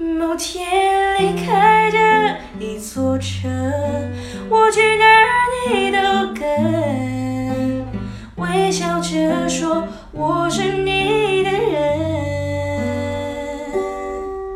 某天离开这一座城，我去哪你都跟，微笑着说我是你。